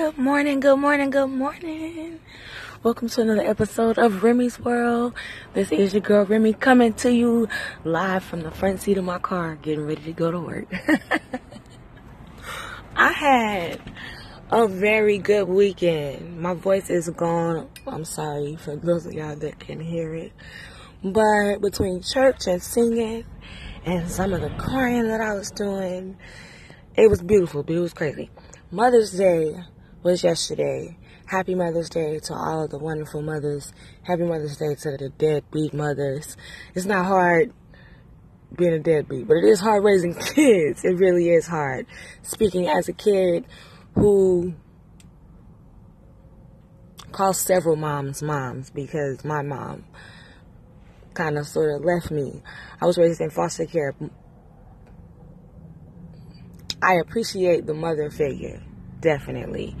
Good morning, good morning, good morning. Welcome to another episode of Remy's World. This is your girl Remy coming to you live from the front seat of my car, getting ready to go to work. I had a very good weekend. My voice is gone. I'm sorry for those of y'all that can hear it. But between church and singing and some of the crying that I was doing, it was beautiful, but it was crazy. Mother's Day was yesterday. Happy Mother's Day to all of the wonderful mothers. Happy Mother's Day to the deadbeat mothers. It's not hard being a deadbeat, but it is hard raising kids. It really is hard. Speaking as a kid who calls several moms moms because my mom kind of sort of left me. I was raised in foster care. I appreciate the mother figure, definitely.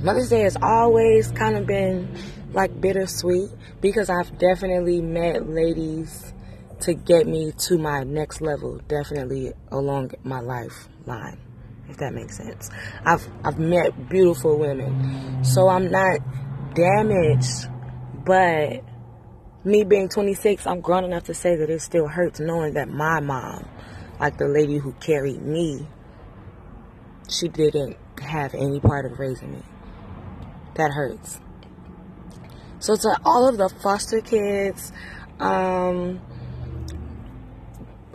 Mother's Day has always kind of been like bittersweet because I've definitely met ladies to get me to my next level, definitely along my lifeline, if that makes sense. I've I've met beautiful women, so I'm not damaged, but me being 26, I'm grown enough to say that it still hurts knowing that my mom, like the lady who carried me, she didn't have any part of raising me that hurts. So to all of the foster kids, um,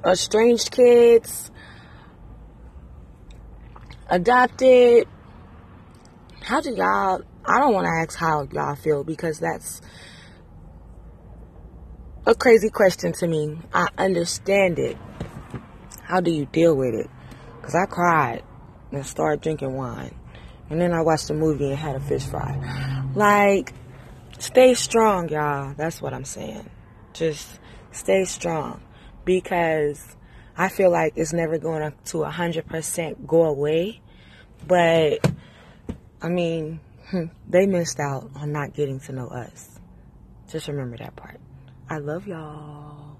estranged kids, adopted, how do y'all, I don't want to ask how y'all feel because that's a crazy question to me. I understand it. How do you deal with it? Because I cried and started drinking wine. And then I watched a movie and had a fish fry. Like, stay strong, y'all. That's what I'm saying. Just stay strong. Because I feel like it's never going to 100% go away. But, I mean, hmm, they missed out on not getting to know us. Just remember that part. I love y'all.